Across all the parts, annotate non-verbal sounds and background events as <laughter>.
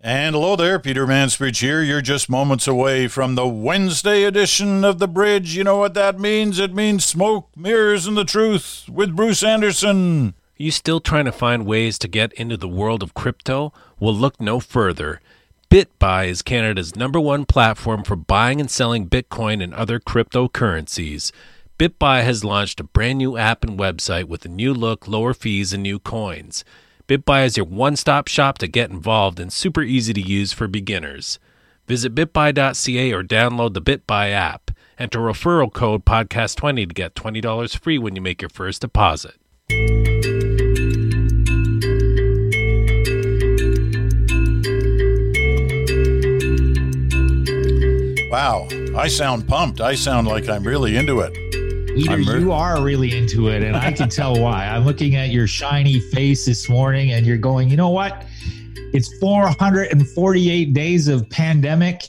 And hello there, Peter Mansbridge here. You're just moments away from the Wednesday edition of The Bridge. You know what that means? It means smoke, mirrors, and the truth with Bruce Anderson. You still trying to find ways to get into the world of crypto? Well, look no further. BitBuy is Canada's number one platform for buying and selling Bitcoin and other cryptocurrencies. BitBuy has launched a brand new app and website with a new look, lower fees, and new coins. BitBuy is your one stop shop to get involved and super easy to use for beginners. Visit bitbuy.ca or download the BitBuy app. Enter referral code podcast20 to get $20 free when you make your first deposit. Wow, I sound pumped. I sound like I'm really into it. Peter, you are really into it, and I can tell why. I'm looking at your shiny face this morning, and you're going, you know what? It's 448 days of pandemic,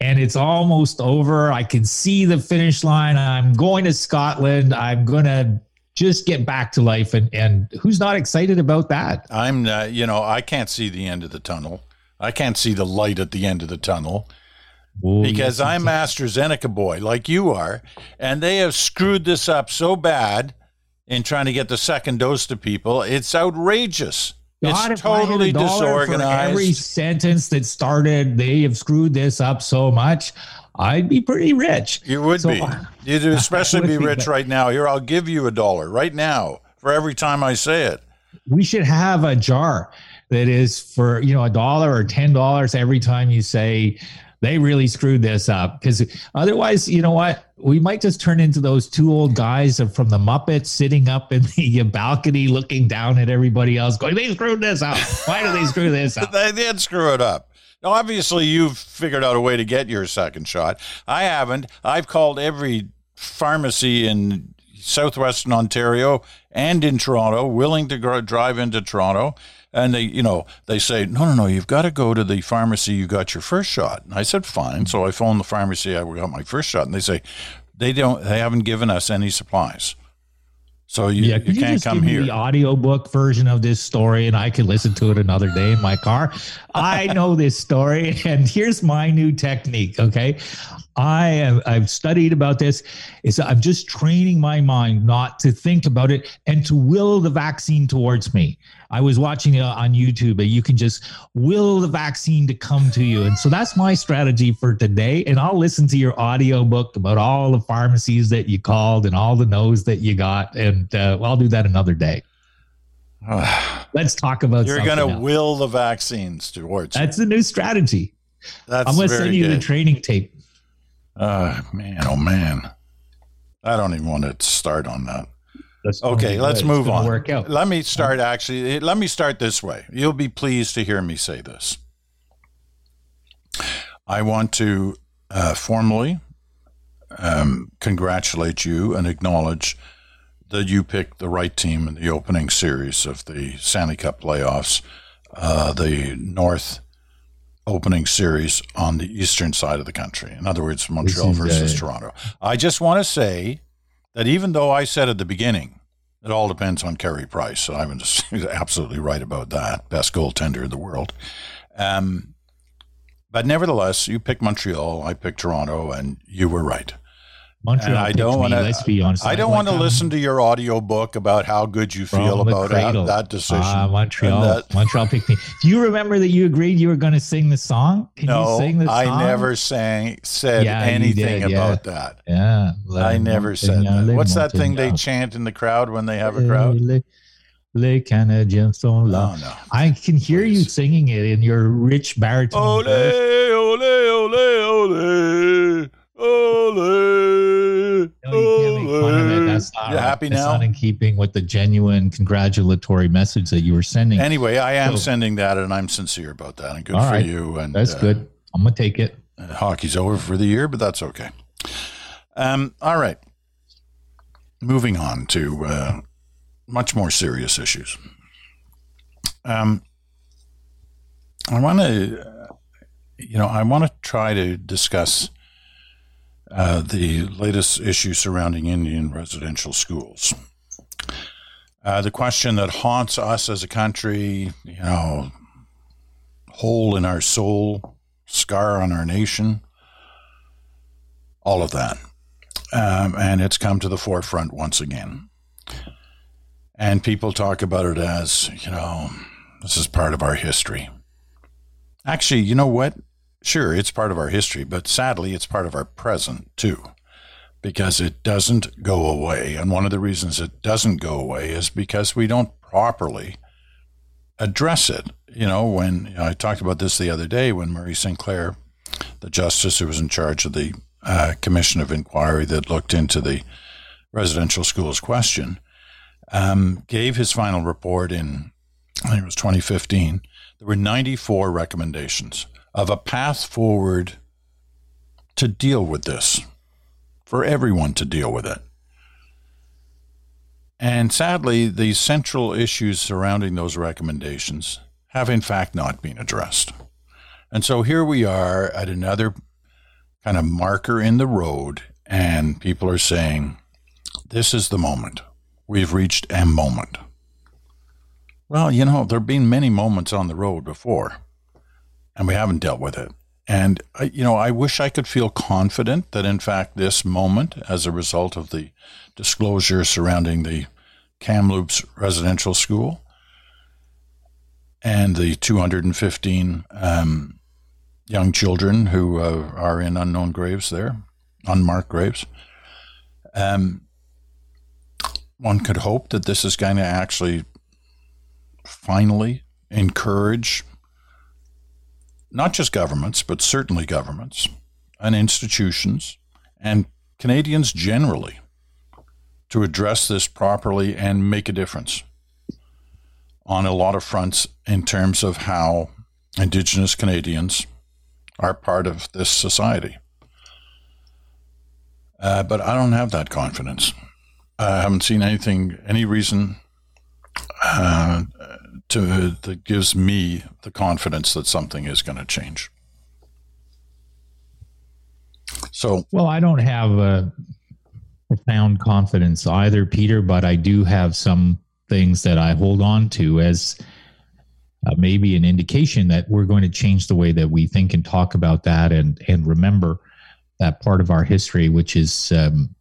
and it's almost over. I can see the finish line. I'm going to Scotland. I'm going to just get back to life. And, and who's not excited about that? I'm, uh, you know, I can't see the end of the tunnel. I can't see the light at the end of the tunnel Well, because yes, I'm AstraZeneca boy, like you are, and they have screwed this up so bad in trying to get the second dose to people. It's outrageous. God, it's if I had a totally disorganized. Every sentence that started, they have screwed this up so much. I'd be pretty rich. You would So, be. You'd <laughs> especially be be, rich but- right now. Here, I'll give you a dollar right now for every time I say it. we should have a jar that is for you know a dollar or ten dollars every time you say they really screwed this up because otherwise you know what we might just turn into those two old guys from the muppets sitting up in the <laughs> balcony looking down at everybody else going they screwed this up why did they screw this up <laughs> They did screw it up. Now, obviously, you've figured out a way to get your second shot. I haven't. I've called every pharmacy in southwestern Ontario and in Toronto, willing to drive into Toronto. And they, you know, they say, no, no, no, you've got to go to the pharmacy you got your first shot. And I said, fine. So I phoned the pharmacy I got my first shot, and they say, they don't, they haven't given us any supplies. So you, yeah you you can't come give me here. the audiobook version of this story and i can listen to it another day in my car i know this story and here's my new technique okay i have i've studied about this is i'm just training my mind not to think about it and to will the vaccine towards me i was watching it on youtube and you can just will the vaccine to come to you. And so that's my strategy for today. And i'll listen to your audio book about all the pharmacies that you called and all the no's that you got. And uh, i'll do that another day. <sighs> Let's talk about You're going to will the vaccines towards that's the new strategy. That's i'm going to send you the training tape. Oh man, oh man. I don't even want to start on that. That's Okay, let's. Move on. work out Let me start actually. Let me start this way. You'll be pleased to hear me say this. I want to uh, formally um, congratulate you and acknowledge that you picked the right team in the opening series of the Stanley Cup playoffs, uh, the North opening series on the eastern side of the country. In other words, Montreal versus uh, Toronto. I just want to say that even though I said at the beginning, it all depends on Carey Price. I was <laughs> absolutely right about that. Best goaltender in the world. Um, but nevertheless, you picked Montreal, I picked Toronto, and you were right. Montreal I don't want to. let's be honest I don't want to listen to your audio book about how good you feel about that, that decision. Ah, Montreal. That- Montreal picked me. Do you remember that you agreed you were going to sing the song? Can you no, sing the song? I never sang said Yeah, anything did, yeah. about that. Yeah. I never said that. What's that thing they chant in the crowd when they have a crowd? Les, les Canadiens sont là. No, no. I can hear you singing it in your rich baritone Ole, ole, ole, ole, ole, No, you can't make fun of it. ole. That's not You right. happy That's now? not in keeping with the genuine congratulatory message that you were sending. Anyway, I am So- sending that, and I'm sincere about that, and good All for right. you. And That's uh, good. I'm gonna take it. uh, hockey's over for the year, but that's okay. Um, all right. Moving on to uh, much more serious issues. Um, I want to, uh, you know, I want to try to discuss uh, the latest issue surrounding Indian residential schools. Uh, the question that haunts us as a country, you know, hole in our soul, scar on our nation, all of that. Um, and it's come to the forefront once again. And people talk about it as, you know, this is part of our history. Actually, you know what? Sure, it's part of our history, but sadly, it's part of our present too, because it doesn't go away. And one of the reasons it doesn't go away is because we don't properly address it. You know, when you know, I talked about this the other day when Murray Sinclair, the justice who was in charge of the uh, commission of inquiry that looked into the residential schools question, um, gave his final report in, I think it was 2015. There were 94 recommendations of a path forward to deal with this, for everyone to deal with it. And sadly, the central issues surrounding those recommendations have in fact not been addressed. And so here we are at another kind of marker in the road, and people are saying, This is the moment. We've reached a moment. Well, you know, there have been many moments on the road before, and we haven't dealt with it. And, you know, I wish I could feel confident that, in fact, this moment, as a result of the disclosure surrounding the Kamloops residential school and the 215 um, young children who uh, are in unknown graves there, unmarked graves. Um, one could hope that this is going to actually finally encourage not just governments, but certainly governments and institutions and Canadians generally to address this properly and make a difference on a lot of fronts in terms of how Indigenous Canadians are part of this society. Uh, but I don't have that confidence. I haven't seen anything, any reason uh, to that gives me the confidence that something is going to change. So, well, I don't have a profound confidence either, Peter, but I do have some things that I hold on to as uh, maybe an indication that we're going to change the way that we think and talk about that and and remember that part of our history, which is um,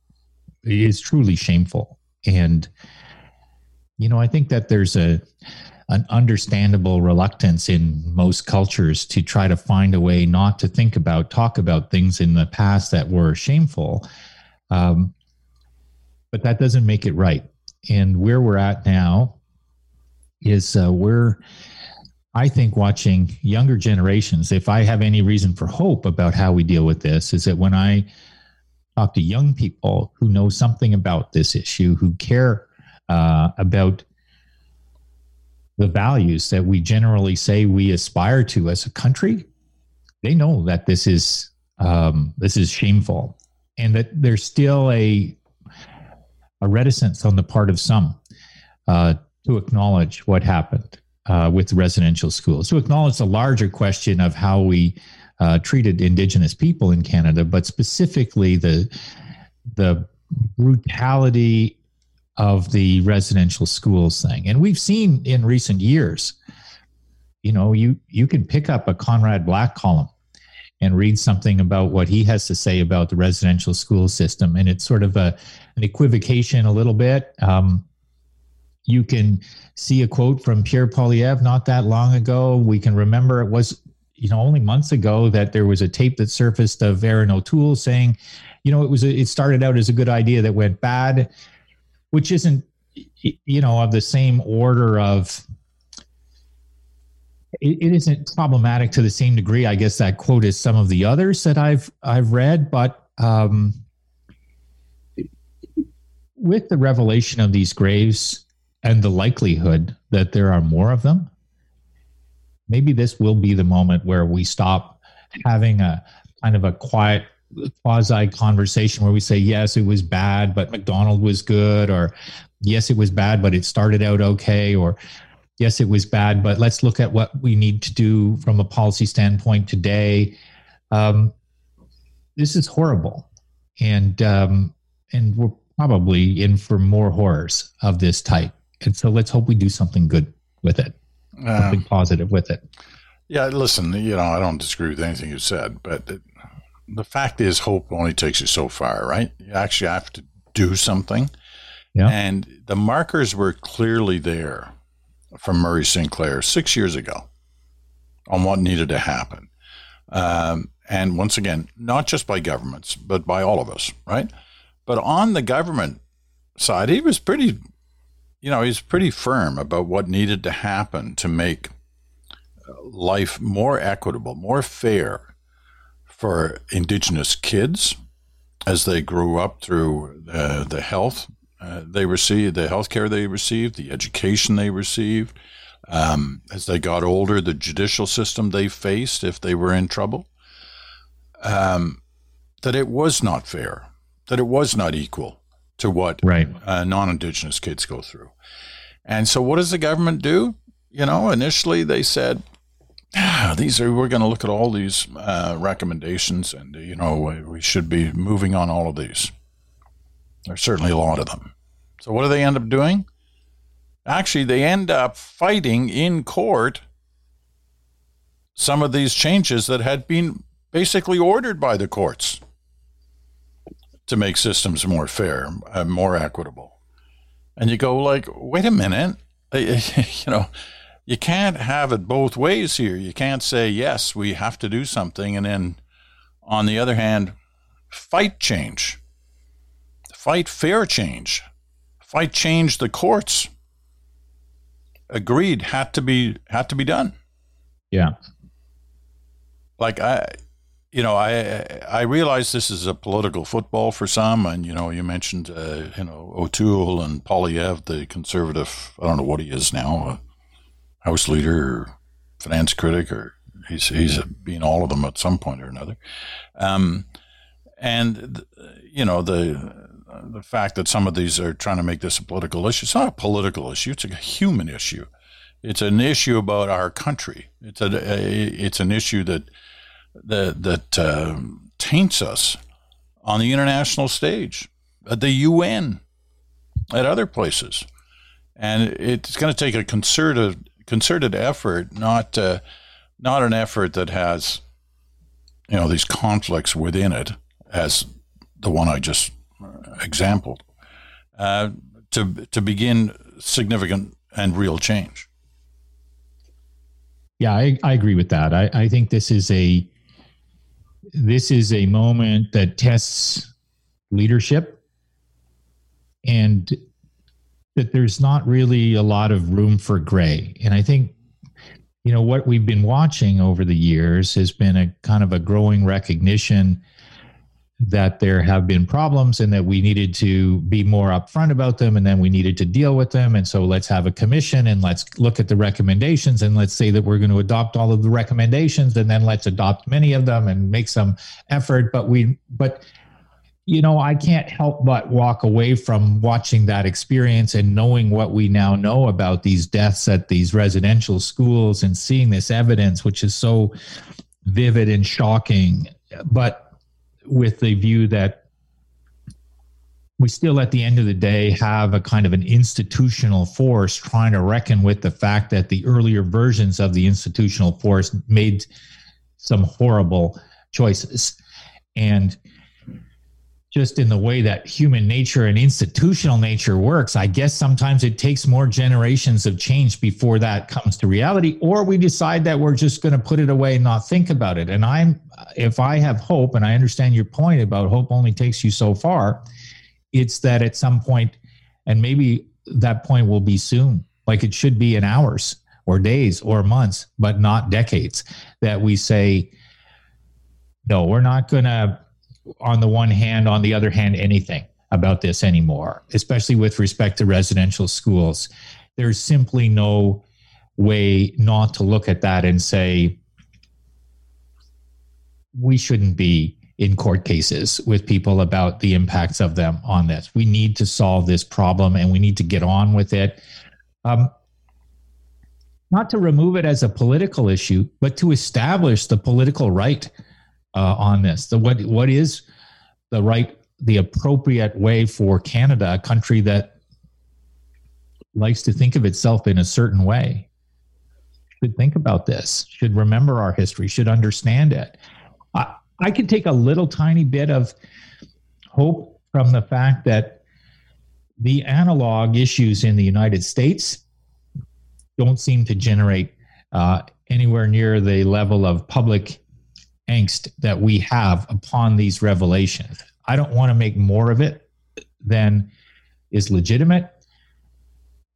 is truly shameful. And you know, I think that there's a an understandable reluctance in most cultures to try to find a way not to think about, talk about things in the past that were shameful. Um, but that doesn't make it right. And where we're at now is uh, we're, I think, watching younger generations. If I have any reason for hope about how we deal with this, is that when I talk to young people who know something about this issue, who care uh, about the values that we generally say we aspire to as a country, they know that this is um, this is shameful, and that there's still a a reticence on the part of some uh, to acknowledge what happened uh, with residential schools, to acknowledge the larger question of how we uh, treated Indigenous people in Canada, but specifically the the brutality of the residential schools thing. And we've seen in recent years, you know, you you can pick up a Conrad Black column and read something about what he has to say about the residential school system, and it's sort of a an equivocation a little bit. Um, you can see a quote from Pierre Poilievre not that long ago. We can remember it was you know only months ago that there was a tape that surfaced of Erin O'Toole saying, you know, it was a, it started out as a good idea that went bad which isn't you know of the same order of it, it isn't problematic to the same degree. I guess that quote is some of the others that i've i've read but um with the revelation of these graves and the likelihood that there are more of them maybe this will be the moment where we stop having a kind of a quiet quasi conversation where we say, yes, it was bad, but Macdonald was good, or yes, it was bad, but it started out okay, or yes, it was bad, but let's look at what we need to do from a policy standpoint today. Um, this is horrible, and um, and we're probably in for more horrors of this type. And so let's hope we do something good with it, something positive with it. Yeah, listen, you know, I don't disagree with anything you said, but the fact is, hope only takes you so far, right? You actually have to do something. Yeah. And the markers were clearly there from Murray Sinclair six years ago on what needed to happen. Um, and once again, not just by governments, but by all of us, right? But on the government side, he was pretty, you know, he's pretty firm about what needed to happen to make life more equitable, more fair for Indigenous kids as they grew up through uh, the health uh, they received, the health care they received, the education they received. Um, as they got older, the judicial system they faced if they were in trouble. Um, that it was not fair, that it was not equal to what right. uh, non-indigenous kids go through. And so, what does the government do? You know, initially they said, <sighs> "These are we're going to look at all these uh, recommendations, and you know, we should be moving on all of these." There's certainly a lot of them. So, what do they end up doing? Actually, they end up fighting in court some of these changes that had been basically ordered by the courts to make systems more fair, uh, more equitable. And you go like, wait a minute, <laughs> you know, you can't have it both ways here. You can't say yes, we have to do something, and then on the other hand, fight change, fight fair change, fight change the courts. Agreed, had to be had to be done. Yeah. Like I, you know, I I realize this is a political football for some, and you know, you mentioned uh, you know O'Toole and Poilievre, the conservative. I don't know what he is now, House leader or finance critic, or he's he's been all of them at some point or another. Um, and you know the the fact that some of these are trying to make this a political issue. It's not a political issue. It's a human issue. It's an issue about our country. It's a, it's an issue that that that uh, taints us on the international stage, at the UN, at other places, and it's going to take a concerted concerted effort, not uh, not an effort that has you know these conflicts within it, as the one I just example, uh, to to begin significant and real change. Yeah, I, I agree with that. I, I think this is a this is a moment that tests leadership and that there's not really a lot of room for gray. And I think, you know, what we've been watching over the years has been a kind of a growing recognition that there have been problems and that we needed to be more upfront about them and then we needed to deal with them. And so let's have a commission and let's look at the recommendations and let's say that we're going to adopt all of the recommendations and then let's adopt many of them and make some effort. But we, but, you know, I can't help but walk away from watching that experience and knowing what we now know about these deaths at these residential schools and seeing this evidence, which is so vivid and shocking. But with the view that we still at the end of the day have a kind of an institutional force trying to reckon with the fact that the earlier versions of the institutional force made some horrible choices and just in the way that human nature and institutional nature works i guess sometimes it takes more generations of change before that comes to reality or we decide that we're just going to put it away and not think about it. And i'm if i have hope and i understand your point about hope only takes you so far it's that at some point and maybe that point will be soon like it should be in hours or days or months but not decades that we say no we're not going to on the one hand, on the other hand, anything about this anymore, especially with respect to residential schools. There's simply no way not to look at that and say, we shouldn't be in court cases with people about the impacts of them on this. We need to solve this problem and we need to get on with it. Um, not to remove it as a political issue, but to establish the political right uh, on this. The what what is the right, the appropriate way for Canada, a country that likes to think of itself in a certain way, should think about this, should remember our history, should understand it. I, I can take a little tiny bit of hope from the fact that the analog issues in the United States don't seem to generate uh, anywhere near the level of public angst that we have upon these revelations. I don't want to make more of it than is legitimate.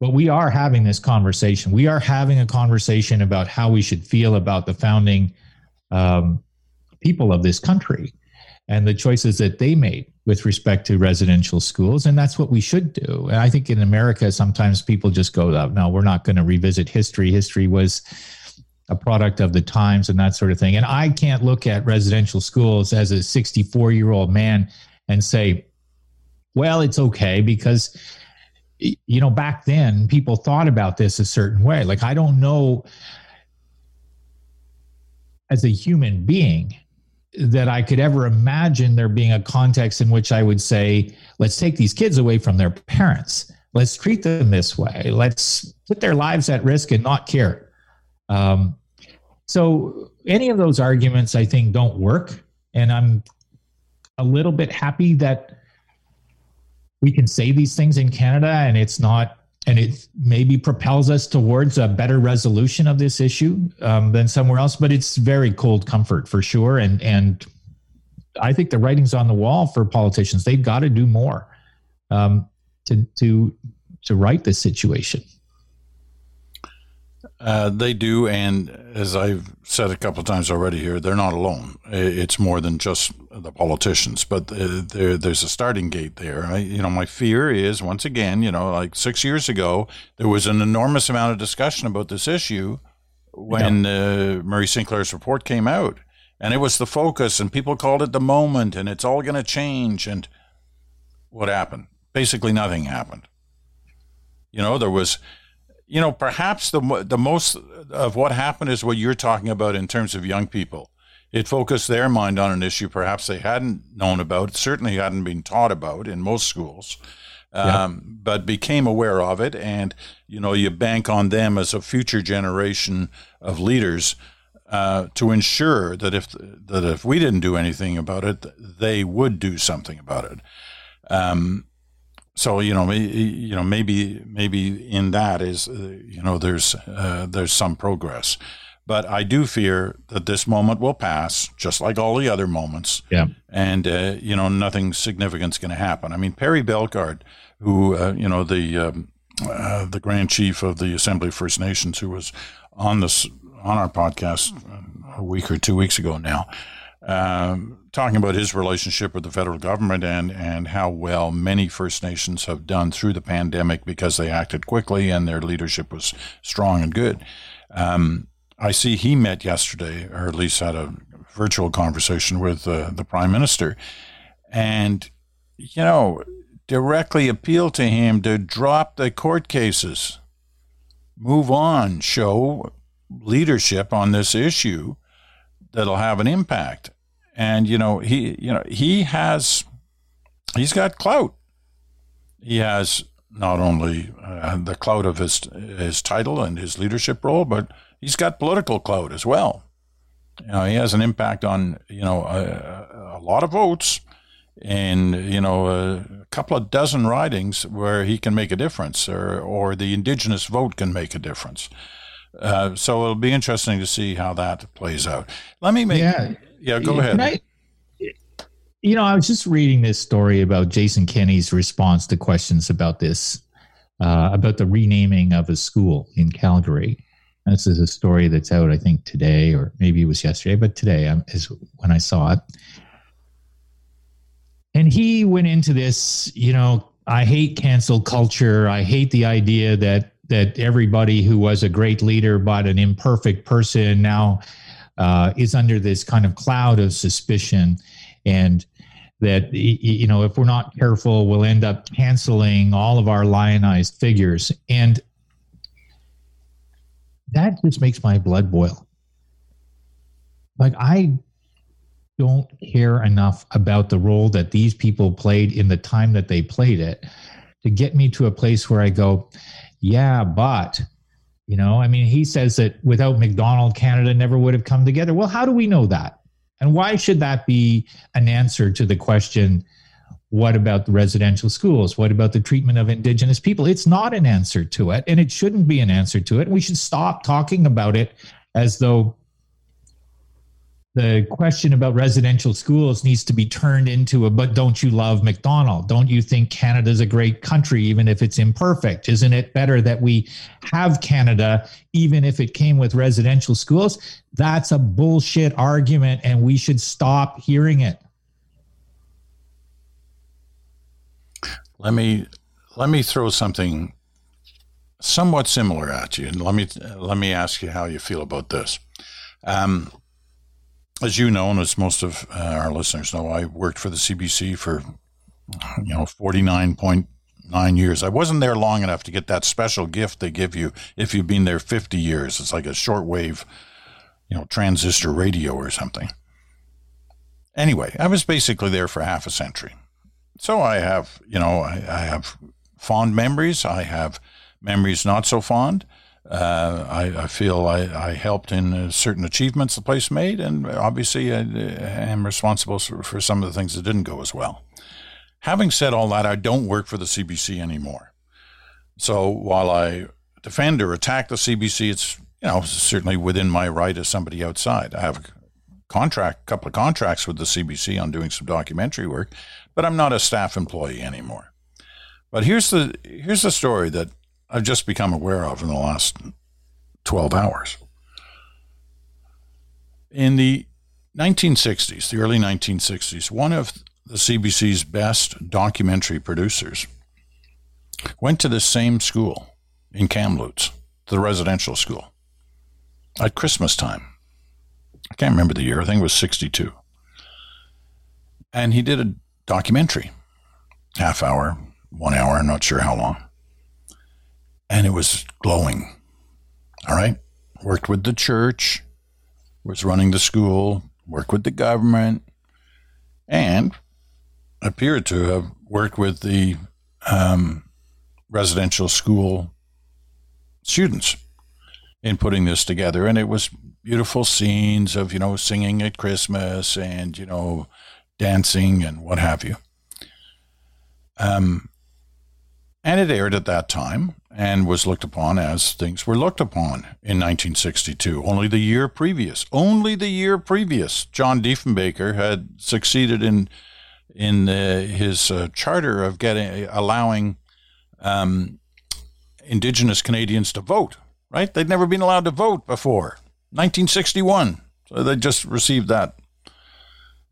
But we are having this conversation. We are having a conversation about how we should feel about the founding um, people of this country and the choices that they made with respect to residential schools. And that's what we should do. And I think in America, sometimes people just go, oh, no, we're not going to revisit history. History was a product of the times and that sort of thing. And I can't look at residential schools as a 64 year old man and say, well, it's okay because you know back then people thought about this a certain way. Like i don't know as a human being that i could ever imagine there being a context in which i would say let's take these kids away from their parents. Let's treat them this way. Let's put their lives at risk and not care. Um, so any of those arguments i think don't work. And i'm a little bit happy that we can say these things in Canada and it's not and it maybe propels us towards a better resolution of this issue um, than somewhere else but it's very cold comfort for sure. And and i think the writing's on the wall for politicians. They've got to do more um, to to to right this situation uh, they do, and as I've said a couple of times already here, they're not alone. It's more than just the politicians, but uh, there, there's a starting gate there. I, you know, my fear is once again, you know, like six years ago, there was an enormous amount of discussion about this issue when uh, Murray Sinclair's report came out, and it was the focus, and people called it the moment, and it's all going to change. And what happened? Basically, nothing happened. You know, there was you know, perhaps the the most of what happened is what you're talking about in terms of young people. It focused their mind on an issue perhaps they hadn't known about, certainly hadn't been taught about in most schools, um, but became aware of it. And you know, you bank on them as a future generation of leaders uh, to ensure that if that if we didn't do anything about it, they would do something about it. Um, so you know, you know, maybe maybe in that is uh, you know there's uh, there's some progress, but I do fear that this moment will pass, just like all the other moments. Yeah, and uh, you know nothing significant is going to happen. I mean, Perry Bellegarde, who uh, you know the um, uh, the Grand Chief of the Assembly of First Nations, who was on this on our podcast a week or two weeks ago now. Um, talking about his relationship with the federal government and, and how well many First Nations have done through the pandemic because they acted quickly and their leadership was strong and good. Um, I see he met yesterday, or at least had a virtual conversation with uh, the prime minister, and you know, directly appealed to him to drop the court cases, move on, show leadership on this issue that'll have an impact and you know he you know he has he's got clout. He has not only uh, the clout of his his title and his leadership role, but he's got political clout as well. You know, he has an impact on you know a, a lot of votes, and you know a couple of dozen ridings where he can make a difference, or or the indigenous vote can make a difference. Uh, so it'll be interesting to see how that plays out. Let me make yeah yeah, go ahead. I, you know, I was just reading this story about Jason Kenney's response to questions about this, uh, about the renaming of a school in Calgary. And this is a story that's out, I think, today, or maybe it was yesterday, but today um, is when I saw it. And he went into this, you know, I hate cancel culture. I hate the idea that that everybody who was a great leader but an imperfect person now uh, is under this kind of cloud of suspicion. And that you know if we're not careful we'll end up canceling all of our lionized figures. And that just makes my blood boil. Like i don't care enough about the role that these people played in the time that they played it to get me to a place where i go yeah but You know, I mean, he says that without Macdonald, Canada never would have come together. Well, how do we know that? And why should that be an answer to the question, what about the residential schools? What about the treatment of Indigenous people? It's not an answer to it, and it shouldn't be an answer to it. We should stop talking about it as though the question about residential schools needs to be turned into a but don't you love Macdonald? Don't you think Canada's a great country even if it's imperfect? Isn't it better that we have Canada even if it came with residential schools? That's a bullshit argument and we should stop hearing it. Let me let me throw something somewhat similar at you and let me let me ask you how you feel about this. Um, as you know, and as most of uh, our listeners know, I worked for the CBC for you know forty nine point nine years. I wasn't there long enough to get that special gift they give you if you've been there fifty years. It's like a shortwave, you know, transistor radio or something. Anyway, I was basically there for half a century, so I have you know I, I have fond memories. I have memories not so fond. Uh, I, I, feel I, I, helped in uh, certain achievements the place made, and obviously I, am responsible for, for, some of the things that didn't go as well. Having said all that, I don't work for the CBC anymore. So while I defend or attack the CBC, it's you know certainly within my right as somebody outside. I have a contract, couple of contracts with the CBC on doing some documentary work, but I'm not a staff employee anymore. But here's the here's the story that I've just become aware of in the last 12 hours. In the 1960s, the early 1960s, one of the CBC's best documentary producers went to the same school in Kamloops, the residential school, at Christmas time. I can't remember the year, I think it was 62. And he did a documentary, half hour, one hour, I'm not sure how long and it was glowing. All right. Worked with the church, was running the school, worked with the government, and appeared to have worked with the um, residential school students in putting this together. And it was beautiful scenes of, you know, singing at Christmas and, you know, dancing and what have you. Um, and it aired at that time and was looked upon as things were looked upon in 1962. Only the year previous, only the year previous, John Diefenbaker had succeeded in in uh, his uh, charter of getting allowing um, Indigenous Canadians to vote. Right? They'd never been allowed to vote before. 1961. So they just received that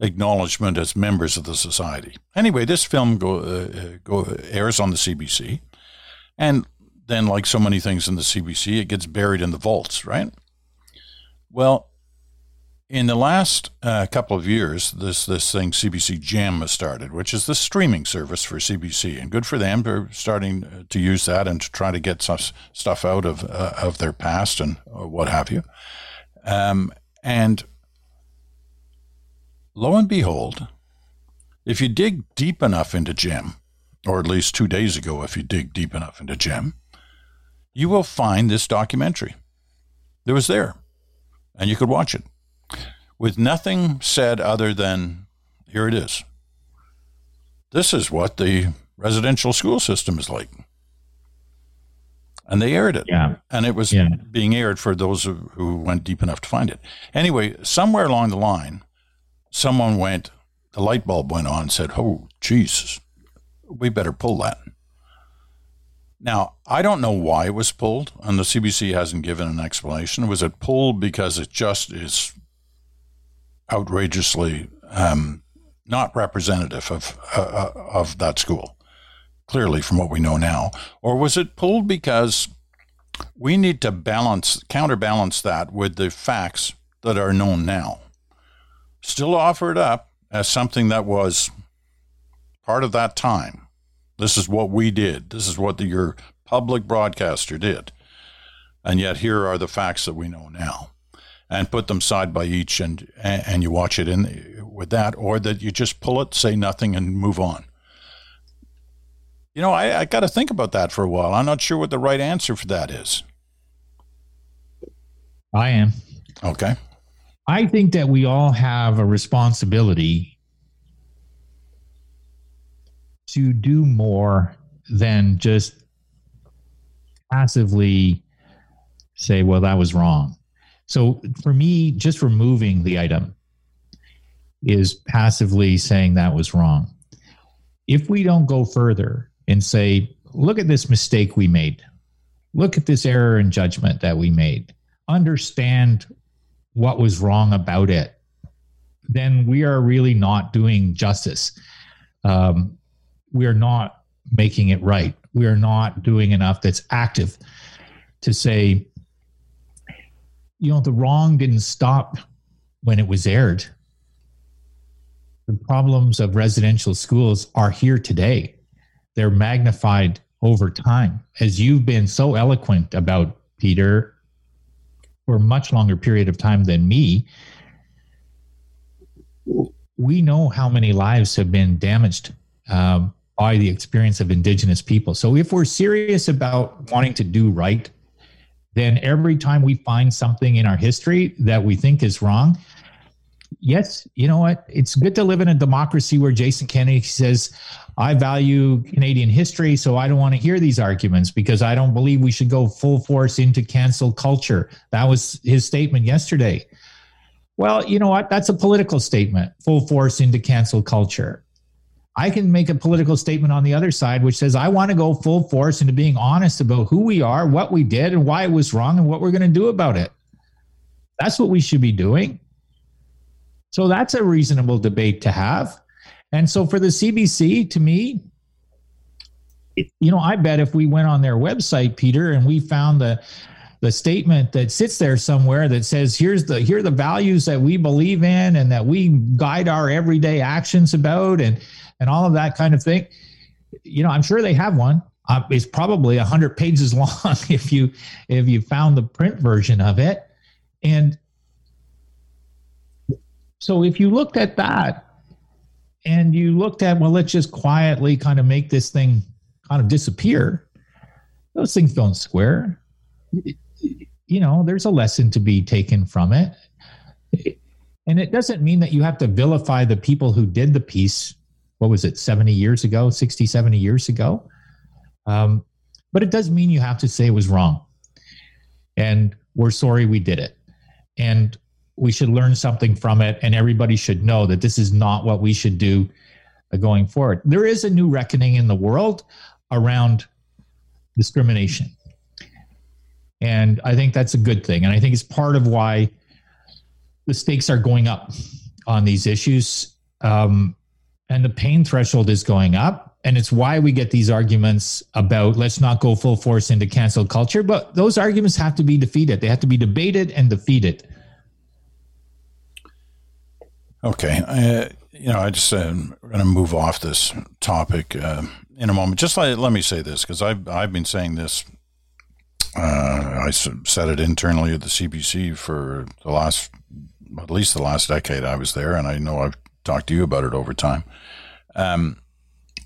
acknowledgement as members of the society. Anyway, this film go, uh, go airs on the CBC, and then, like so many things in the CBC, it gets buried in the vaults, right? Well, in the last uh, couple of years, this this thing CBC Gem has started, which is the streaming service for CBC, and good for them. They're starting uh, to use that and to try to get some stuff out of uh, of their past and uh, what have you. Um, and lo and behold, if you dig deep enough into Gem, or at least two days ago, if you dig deep enough into Gem, you will find this documentary. It was there, and you could watch it with nothing said other than, here it is. This is what the residential school system is like. And they aired it. Yeah. And it was yeah. being aired for those who went deep enough to find it. Anyway, somewhere along the line, someone went, the light bulb went on and said, Oh, Jesus, we better pull that. Now, I don't know why it was pulled, and the CBC hasn't given an explanation. Was it pulled because it just is outrageously um, not representative of uh, of that school? Clearly, from what we know now, or was it pulled because we need to balance, counterbalance that with the facts that are known now? Still offer it up as something that was part of that time this is what we did. This is what the, your public broadcaster did. And yet here are the facts that we know now. And put them side by each and and you watch it in with that, or that you just pull it, say nothing, and move on. You know, I, I got to think about that for a while. I'm not sure what the right answer for that is. I am. Okay. I think that we all have a responsibility to do more than just passively say, well, that was wrong. So for me, just removing the item is passively saying that was wrong. If we don't go further and say, look at this mistake we made, look at this error in judgment that we made, understand what was wrong about it, then we are really not doing justice. Um, we are not making it right. We are not doing enough that's active to say, you know, the wrong didn't stop when it was aired. The problems of residential schools are here today. They're magnified over time. As you've been so eloquent about, Peter, for a much longer period of time than me, we know how many lives have been damaged um, by the experience of Indigenous people. So if we're serious about wanting to do right, then every time we find something in our history that we think is wrong, yes, you know what? It's good to live in a democracy where Jason Kenney says, I value Canadian history, so I don't want to hear these arguments because I don't believe we should go full force into cancel culture. That was his statement yesterday. Well, you know what? That's a political statement, full force into cancel culture. I can make a political statement on the other side, which says, I want to go full force into being honest about who we are, what we did, and why it was wrong, and what we're going to do about it. That's what we should be doing. So that's a reasonable debate to have. And so for the CBC, to me, you know, I bet if we went on their website, Peter, and we found the the statement that sits there somewhere that says here's the here are the values that we believe in and that we guide our everyday actions about and and all of that kind of thing. You know, I'm sure they have one. Uh, it's probably a hundred pages <laughs> long if you if you found the print version of it. And so if you looked at that and you looked at, well, let's just quietly kind of make this thing kind of disappear, those things don't square. You know, there's a lesson to be taken from it. And it doesn't mean that you have to vilify the people who did the piece what was it 70 years ago 60 70 years ago um, but it does mean you have to say it was wrong and we're sorry we did it and we should learn something from it and everybody should know that this is not what we should do uh, going forward. There is a new reckoning in the world around discrimination. And i think that's a good thing and i think it's part of why the stakes are going up on these issues um, and the pain threshold is going up and it's why we get these arguments about let's not go full force into cancel culture but those arguments have to be defeated. They have to be debated and defeated okay uh, you know i just uh, i'm going to move off this topic uh, in a moment just let, let me say this because I've, I've been saying this uh, i said it internally at the cbc for the last at least the last decade i was there and i know i've talked to you about it over time. Um,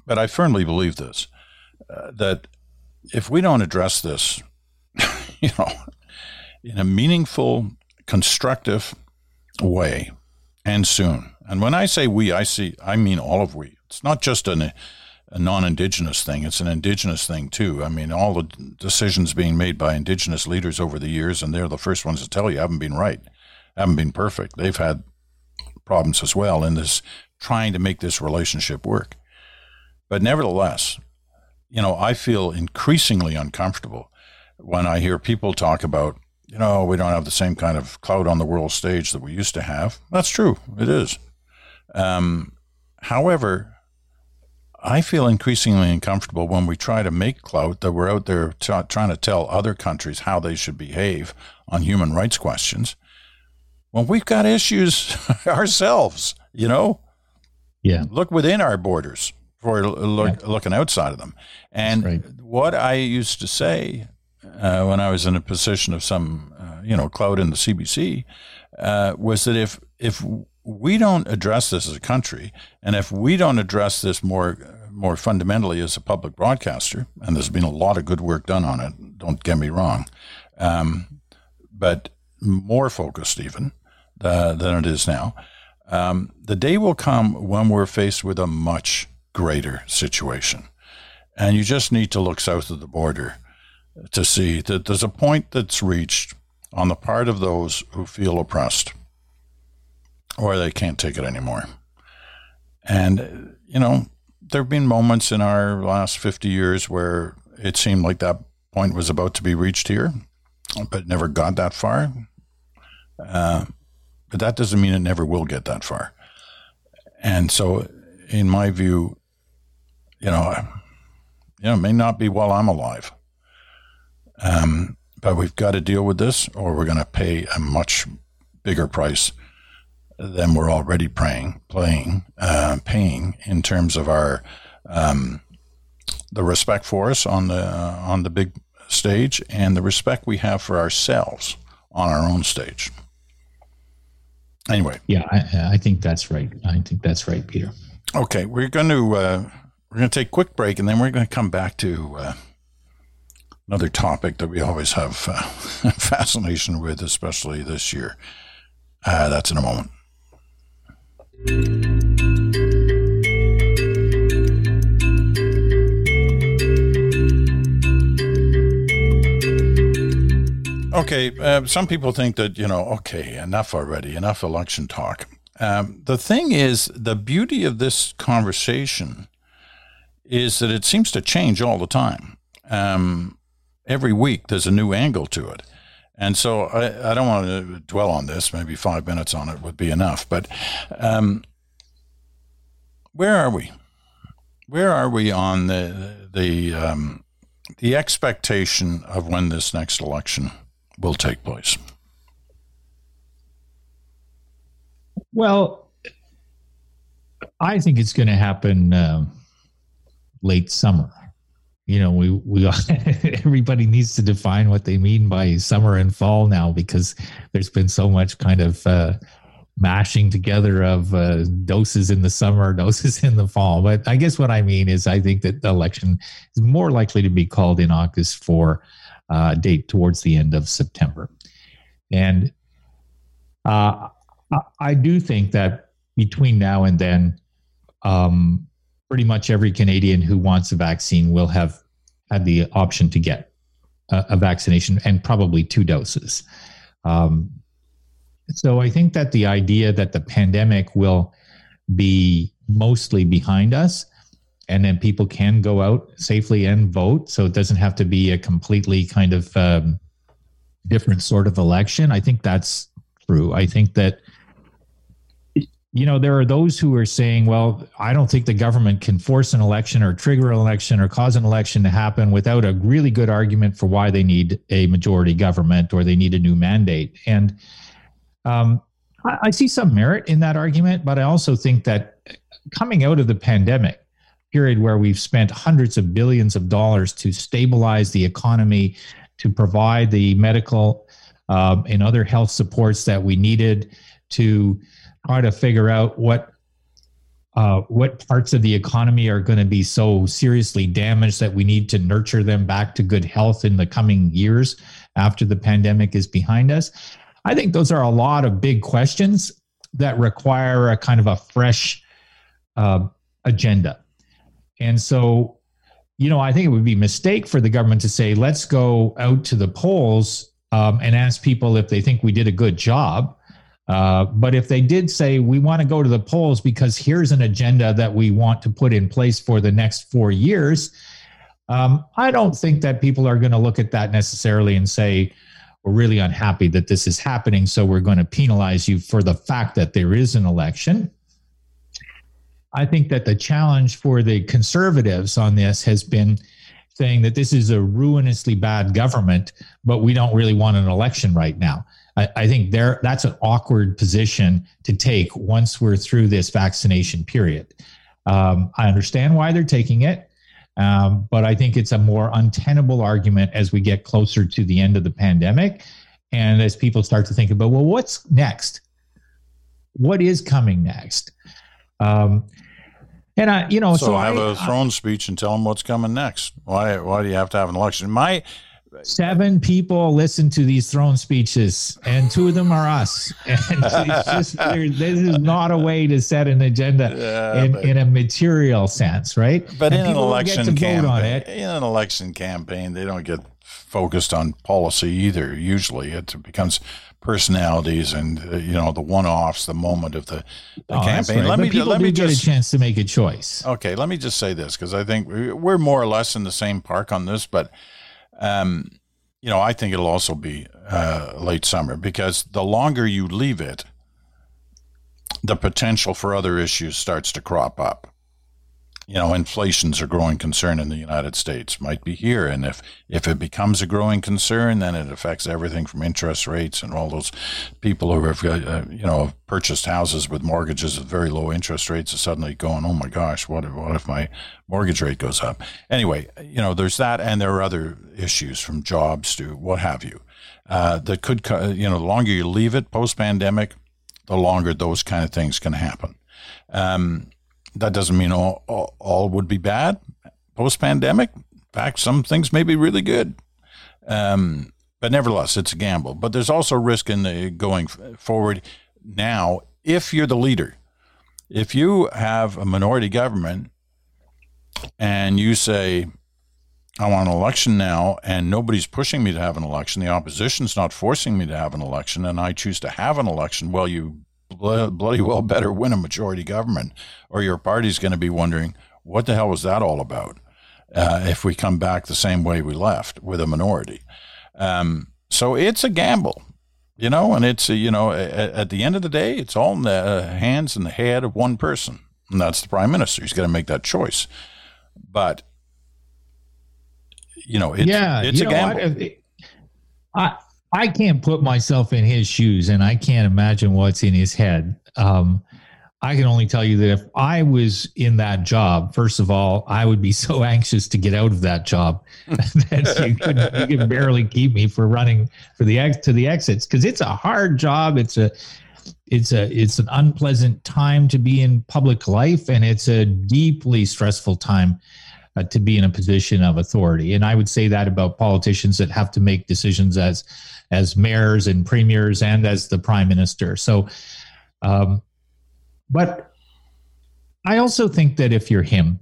but I firmly believe this uh, that if we don't address this, <laughs> you know, in a meaningful, constructive way and soon, and when I say we, I see, I mean all of we. It's not just an, a non-indigenous thing; it's an indigenous thing too. I mean, all the decisions being made by indigenous leaders over the years, and they're the first ones to tell you haven't been right, haven't been perfect. They've had problems as well in this trying to make this relationship work. But nevertheless, you know, I feel increasingly uncomfortable when I hear people talk about, you know, we don't have the same kind of clout on the world stage that we used to have. That's true. It is. Um, however, I feel increasingly uncomfortable when we try to make clout that we're out there t- trying to tell other countries how they should behave on human rights questions when we've got issues <laughs> ourselves, you know? Yeah. Look within our borders for look, yeah. looking outside of them. And right. what I used to say uh, when I was in a position of some, uh, you know, clout in the CBC uh, was that if if we don't address this as a country, and if we don't address this more more fundamentally as a public broadcaster, and there's been a lot of good work done on it. Don't get me wrong, um, but more focused even uh, than it is now. Um, the day will come when we're faced with a much greater situation. And you just need to look south of the border to see that there's a point that's reached on the part of those who feel oppressed or they can't take it anymore. And, you know, there have been moments in our last 50 years where it seemed like that point was about to be reached here, but never got that far. Uh, but that doesn't mean it never will get that far. And so, in my view, you know, you know, it may not be while I'm alive. Um, but we've got to deal with this, or we're going to pay a much bigger price than we're already paying, playing, uh, paying in terms of our um, the respect for us on the uh, on the big stage and the respect we have for ourselves on our own stage. Anyway, yeah, I, I think that's right. I think that's right, Peter. Okay, we're going to uh, we're going to take a quick break, and then we're going to come back to uh, another topic that we always have uh, <laughs> fascination with, especially this year. Uh, that's in a moment. Okay, uh, some people think that, you know, okay, enough already, enough election talk. Um, the thing is, the beauty of this conversation is that it seems to change all the time. Um, every week, there's a new angle to it. And so I, I don't want to dwell on this. Maybe five minutes on it would be enough. But um, where are we? Where are we on the the um, the expectation of when this next election will take place? Well, I think it's going to happen uh, late summer. You know, we we <laughs> everybody needs to define what they mean by summer and fall now because there's been so much kind of uh, mashing together of uh, doses in the summer, <laughs> doses in the fall. But I guess what I mean is, I think that the election is more likely to be called in August for uh, date towards the end of September. And uh, I do think that between now and then, um, pretty much every Canadian who wants a vaccine will have had the option to get a, a vaccination and probably two doses. Um, so I think that the idea that the pandemic will be mostly behind us and then people can go out safely and vote. So it doesn't have to be a completely kind of um, different sort of election. I think that's true. I think that you know there are those who are saying well i don't think the government can force an election or trigger an election or cause an election to happen without a really good argument for why they need a majority government or they need a new mandate. And um, I, I see some merit in that argument but i also think that coming out of the pandemic period where we've spent hundreds of billions of dollars to stabilize the economy, to provide the medical um, and other health supports that we needed, to try to figure out what uh, what parts of the economy are going to be so seriously damaged that we need to nurture them back to good health in the coming years after the pandemic is behind us. I think those are a lot of big questions that require a kind of a fresh uh, agenda. And so, you know, I think it would be a mistake for the government to say, let's go out to the polls um, and ask people if they think we did a good job. Uh, but if they did say, we want to go to the polls because here's an agenda that we want to put in place for the next four years, um, I don't think that people are going to look at that necessarily and say, we're really unhappy that this is happening. So we're going to penalize you for the fact that there is an election. I think that the challenge for the conservatives on this has been saying that this is a ruinously bad government, but we don't really want an election right now. I, I think there that's an awkward position to take once we're through this vaccination period. Um, I understand why they're taking it, um, but I think it's a more untenable argument as we get closer to the end of the pandemic, and as people start to think about, well, what's next? What is coming next? Um, and I, you know, so, so have I, a throne speech and tell them what's coming next. Why? Why do you have to have an election? My Seven people listen to these throne speeches, and two of them are us. <laughs> And it's just <laughs> this is not a way to set an agenda Yeah, in, but- in a material sense, right? But And in an people don't get election campaign, it. in an election campaign, they don't get focused on policy either. Usually, it becomes personalities and uh, you know the one-offs, the moment of the, the Oh, campaign. right. Let but me people let me get a chance to make a choice. okay. Let me just say this because I think we're more or less in the same park on this, but um, you know, I think it'll also be uh, late summer because the longer you leave it, the potential for other issues starts to crop up. You know, inflation's a growing concern in the United States, might be here. And if, if it becomes a growing concern, then it affects everything from interest rates and all those people who have, uh, you know, purchased houses with mortgages at very low interest rates are suddenly going, oh my gosh, what if, what if my mortgage rate goes up? Anyway, you know, there's that. And there are other issues from jobs to what have you uh, that could, you know, the longer you leave it post pandemic, the longer those kind of things can happen. Um, that doesn't mean all, all, all would be bad post pandemic. In fact, some things may be really good. Um, but nevertheless, it's a gamble. But there's also risk in the going forward now if you're the leader. If you have a minority government and you say, I want an election now, and nobody's pushing me to have an election. The opposition's not forcing me to have an election, and I choose to have an election. Well, you bloody well better win a majority government, or your party's going to be wondering what the hell was that all about uh, if we come back the same way we left with a minority. Um, so it's a gamble, you know, and it's, you know, at, at the end of the day, it's all in the uh, hands and the head of one person, and that's the prime minister. He's got to make that choice. But you know, it's, yeah, it's a know gamble. what? I I can't put myself in his shoes, and I can't imagine what's in his head. Um, I can only tell you that if I was in that job, first of all, I would be <laughs> so anxious to get out of that job <laughs> that you could barely keep me for running for the ex to the exits because it's a hard job. It's a it's a it's an unpleasant time to be in public life, and it's a deeply stressful time uh, to be in a position of authority. And I would say that about politicians that have to make decisions as as mayors and premiers and as the prime minister. So, um, but I also think that if you're him,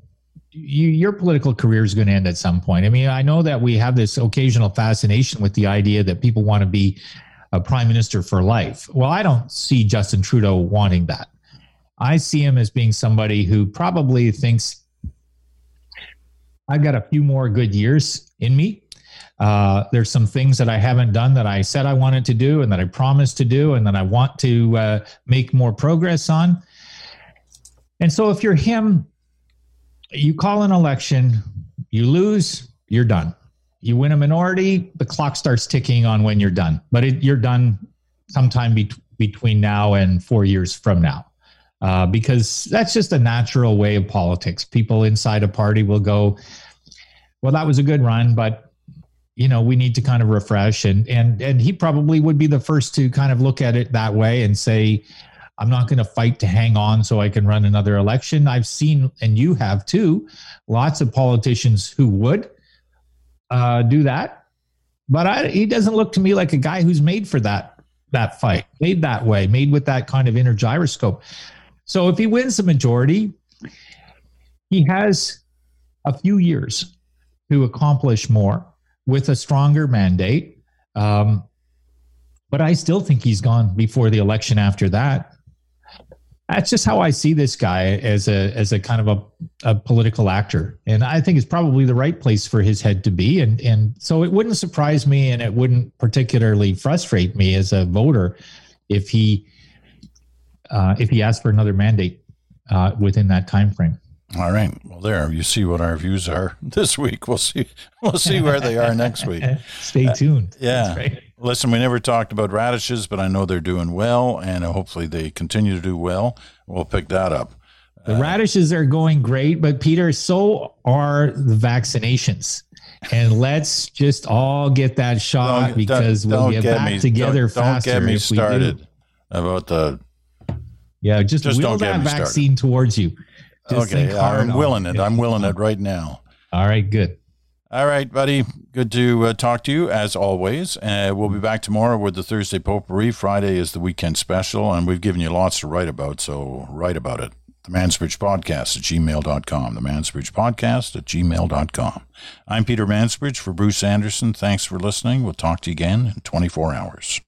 you, your political career is going to end at some point. I mean, I know that we have this occasional fascination with the idea that people want to be a prime minister for life. Well, I don't see Justin Trudeau wanting that. I see him as being somebody who probably thinks I've got a few more good years in me. Uh, there's some things that I haven't done that I said I wanted to do and that I promised to do and that I want to uh, make more progress on. And so if you're him, you call an election, you lose, you're done. You win a minority, the clock starts ticking on when you're done, but it, you're done sometime be- between now and four years from now. Uh, because that's just a natural way of politics. People inside a party will go, "Well, that was a good run, but you know, we need to kind of refresh." And and and he probably would be the first to kind of look at it that way and say, "I'm not going to fight to hang on so I can run another election." I've seen, and you have too, lots of politicians who would uh, do that, but I, he doesn't look to me like a guy who's made for that that fight, made that way, made with that kind of inner gyroscope. So if he wins the majority, he has a few years to accomplish more with a stronger mandate. Um, but I still think he's gone before the election after that. That's just how I see this guy as a as a kind of a, a political actor, and I think it's probably the right place for his head to be. And and so it wouldn't surprise me, and it wouldn't particularly frustrate me as a voter if he uh, if he asks for another mandate uh, within that time frame. All right. Well, there you see what our views are <laughs> this week. We'll see. We'll see where they are next week. <laughs> Stay tuned. yeah. Right. Listen, we never talked about radishes, but I know they're doing well, and hopefully they continue to do well. We'll pick that up. The radishes are going great, but Peter, so are the vaccinations. And let's just all get that shot Don't- because don't- we'll get, get back me- together don't, don't faster. get me if we do. started about the. Yeah, just, Just get that me started. vaccine towards you. Just okay, I'm willing it. I'm willing it right now. All right, good. All right, buddy. Good to uh, talk to you as always. Uh, we'll be back tomorrow with the Thursday Potpourri. Friday is the weekend special, and we've given you lots to write about, so write about it. The Mansbridge Podcast at gmail.com. The Mansbridge Podcast at gmail.com. I'm Peter Mansbridge for Bruce Anderson. Thanks for listening. We'll talk to you again in 24 hours.